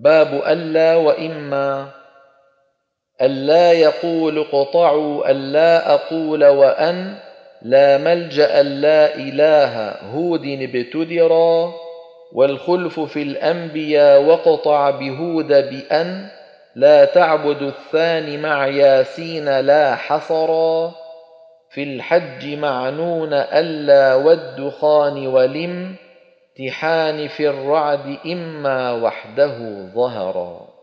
باب ألا وإما. ألا يقول اقطعوا ألا أقول وأن. لا ملجأ لا إله. هود ابتدرا. والخلف في الأنبياء وقطع بهود بأن. لا تعبد الثاني مع ياسين لا حصرا. في الحج معنون ألا والدخان ولم. امتحان في الرعد إما وحده ظهرا.